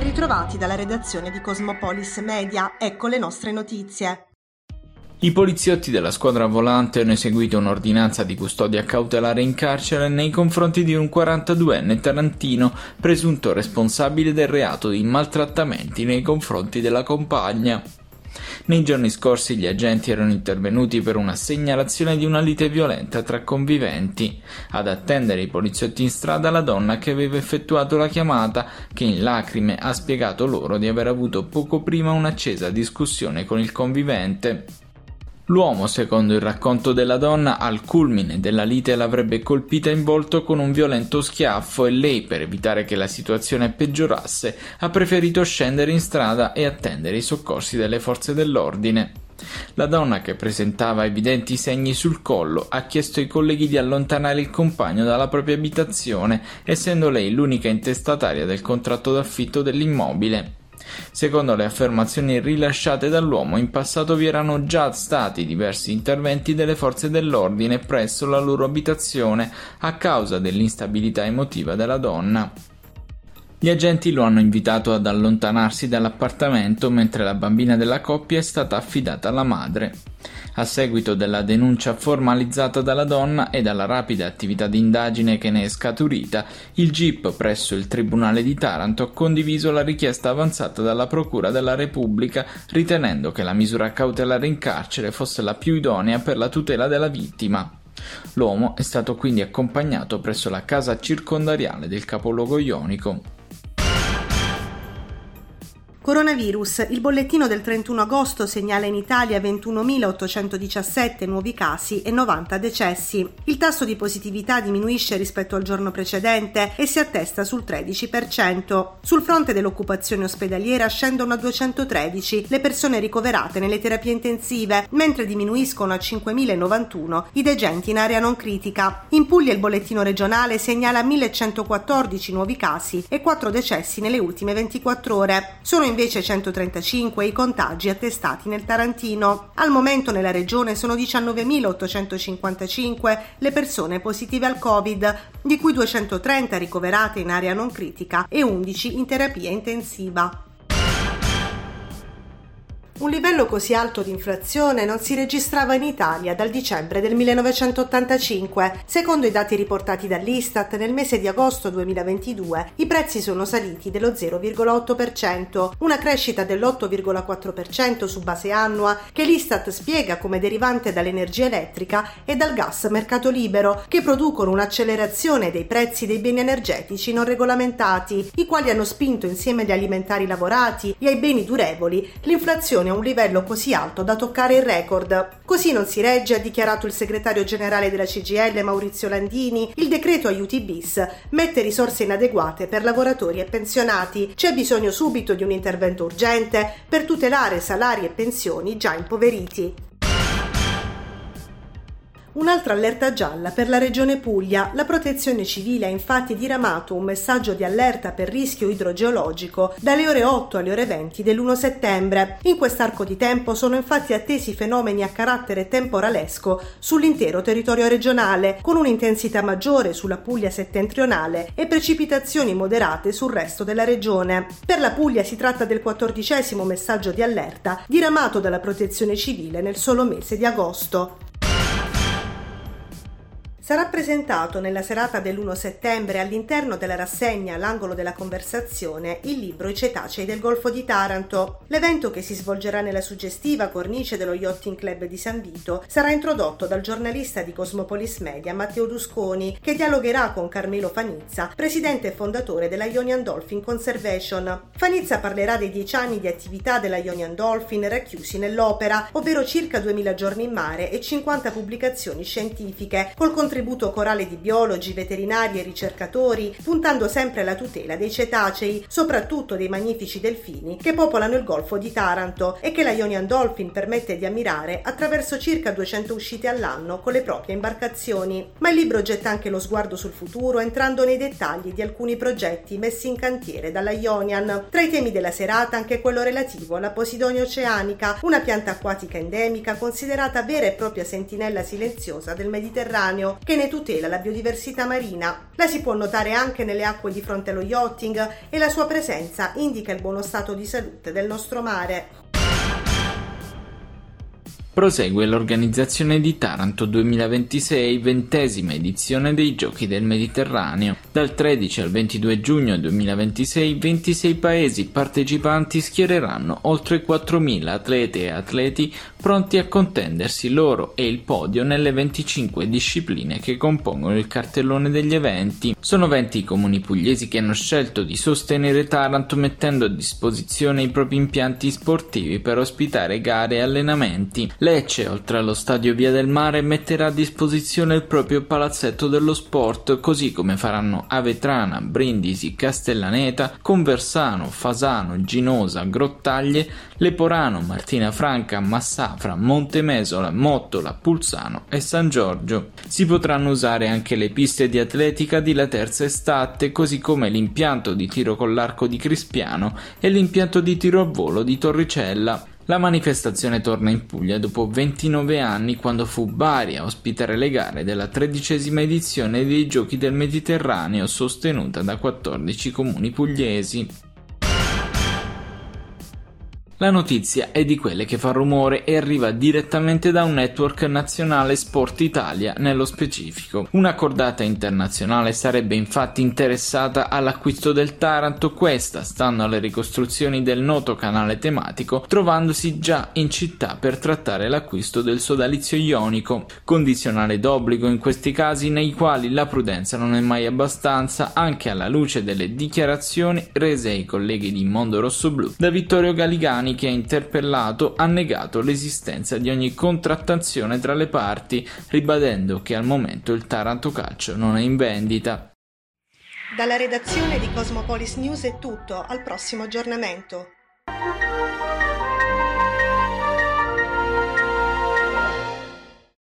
Ben ritrovati dalla redazione di Cosmopolis Media, ecco le nostre notizie. I poliziotti della squadra volante hanno eseguito un'ordinanza di custodia cautelare in carcere nei confronti di un 42enne tarantino presunto responsabile del reato di maltrattamenti nei confronti della compagna. Nei giorni scorsi gli agenti erano intervenuti per una segnalazione di una lite violenta tra conviventi. Ad attendere i poliziotti in strada la donna che aveva effettuato la chiamata, che in lacrime ha spiegato loro di aver avuto poco prima un'accesa discussione con il convivente. L'uomo, secondo il racconto della donna, al culmine della lite l'avrebbe colpita in volto con un violento schiaffo e lei, per evitare che la situazione peggiorasse, ha preferito scendere in strada e attendere i soccorsi delle forze dell'ordine. La donna, che presentava evidenti segni sul collo, ha chiesto ai colleghi di allontanare il compagno dalla propria abitazione, essendo lei l'unica intestataria del contratto d'affitto dell'immobile. Secondo le affermazioni rilasciate dall'uomo, in passato vi erano già stati diversi interventi delle forze dell'ordine presso la loro abitazione a causa dell'instabilità emotiva della donna. Gli agenti lo hanno invitato ad allontanarsi dall'appartamento mentre la bambina della coppia è stata affidata alla madre. A seguito della denuncia formalizzata dalla donna e dalla rapida attività di indagine che ne è scaturita, il GIP presso il Tribunale di Taranto ha condiviso la richiesta avanzata dalla Procura della Repubblica, ritenendo che la misura cautelare in carcere fosse la più idonea per la tutela della vittima. L'uomo è stato quindi accompagnato presso la casa circondariale del capoluogo ionico. Coronavirus. Il bollettino del 31 agosto segnala in Italia 21.817 nuovi casi e 90 decessi. Il tasso di positività diminuisce rispetto al giorno precedente e si attesta sul 13%. Sul fronte dell'occupazione ospedaliera scendono a 213 le persone ricoverate nelle terapie intensive, mentre diminuiscono a 5.091 i degenti in area non critica. In Puglia il bollettino regionale segnala 1.114 nuovi casi e 4 decessi nelle ultime 24 ore. Sono invece 135 i contagi attestati nel Tarantino. Al momento nella regione sono 19.855 le persone positive al Covid, di cui 230 ricoverate in area non critica e 11 in terapia intensiva. Un livello così alto di inflazione non si registrava in Italia dal dicembre del 1985. Secondo i dati riportati dall'Istat, nel mese di agosto 2022 i prezzi sono saliti dello 0,8%, una crescita dell'8,4% su base annua che l'Istat spiega come derivante dall'energia elettrica e dal gas mercato libero, che producono un'accelerazione dei prezzi dei beni energetici non regolamentati, i quali hanno spinto insieme agli alimentari lavorati e ai beni durevoli l'inflazione a un livello così alto da toccare il record. Così non si regge, ha dichiarato il segretario generale della CGL Maurizio Landini, il decreto aiuti bis mette risorse inadeguate per lavoratori e pensionati. C'è bisogno subito di un intervento urgente per tutelare salari e pensioni già impoveriti. Un'altra allerta gialla per la regione Puglia. La protezione civile ha infatti diramato un messaggio di allerta per rischio idrogeologico dalle ore 8 alle ore 20 dell'1 settembre. In quest'arco di tempo sono infatti attesi fenomeni a carattere temporalesco sull'intero territorio regionale, con un'intensità maggiore sulla Puglia settentrionale e precipitazioni moderate sul resto della regione. Per la Puglia si tratta del quattordicesimo messaggio di allerta diramato dalla protezione civile nel solo mese di agosto. Sarà presentato nella serata dell'1 settembre all'interno della rassegna L'angolo della conversazione il libro I cetacei del Golfo di Taranto. L'evento che si svolgerà nella suggestiva cornice dello Yachting Club di San Vito sarà introdotto dal giornalista di Cosmopolis Media Matteo Dusconi che dialogherà con Carmelo Fanizza, presidente e fondatore della Ionian Dolphin Conservation. Fanizza parlerà dei dieci anni di attività della Ionian Dolphin racchiusi nell'opera, ovvero circa 2000 giorni in mare e 50 pubblicazioni scientifiche, col contributo contributo corale di biologi, veterinari e ricercatori, puntando sempre alla tutela dei cetacei, soprattutto dei magnifici delfini che popolano il Golfo di Taranto e che la Ionian Dolphin permette di ammirare attraverso circa 200 uscite all'anno con le proprie imbarcazioni. Ma il libro getta anche lo sguardo sul futuro, entrando nei dettagli di alcuni progetti messi in cantiere dalla Ionian. Tra i temi della serata anche quello relativo alla Posidonia oceanica, una pianta acquatica endemica considerata vera e propria sentinella silenziosa del Mediterraneo, che ne tutela la biodiversità marina. La si può notare anche nelle acque di fronte allo yachting e la sua presenza indica il buono stato di salute del nostro mare. Prosegue l'organizzazione di Taranto 2026, ventesima edizione dei Giochi del Mediterraneo. Dal 13 al 22 giugno 2026 26 paesi partecipanti schiereranno oltre 4.000 atlete e atleti pronti a contendersi loro e il podio nelle 25 discipline che compongono il cartellone degli eventi. Sono 20 i comuni pugliesi che hanno scelto di sostenere Taranto mettendo a disposizione i propri impianti sportivi per ospitare gare e allenamenti. Lecce, oltre allo stadio Via del Mare, metterà a disposizione il proprio palazzetto dello sport, così come faranno Avetrana, Brindisi, Castellaneta, Conversano, Fasano, Ginosa, Grottaglie, Leporano, Martina Franca, Massafra, Montemesola, Mottola, Pulsano e San Giorgio. Si potranno usare anche le piste di atletica di La Terza Estate, così come l'impianto di tiro con l'arco di Crispiano e l'impianto di tiro a volo di Torricella. La manifestazione torna in Puglia dopo 29 anni quando fu Bari a ospitare le gare della tredicesima edizione dei Giochi del Mediterraneo sostenuta da 14 comuni pugliesi. La notizia è di quelle che fa rumore e arriva direttamente da un network nazionale Sport Italia nello specifico. Una cordata internazionale sarebbe infatti interessata all'acquisto del Taranto, questa stando alle ricostruzioni del noto canale tematico, trovandosi già in città per trattare l'acquisto del sodalizio ionico, condizionale d'obbligo in questi casi nei quali la prudenza non è mai abbastanza anche alla luce delle dichiarazioni rese ai colleghi di Mondo Rosso Blu da Vittorio Galigani Giuliani, che ha interpellato, ha negato l'esistenza di ogni contrattazione tra le parti, ribadendo che al momento il Taranto Calcio non è in vendita. Dalla redazione di Cosmopolis News è tutto, al prossimo aggiornamento.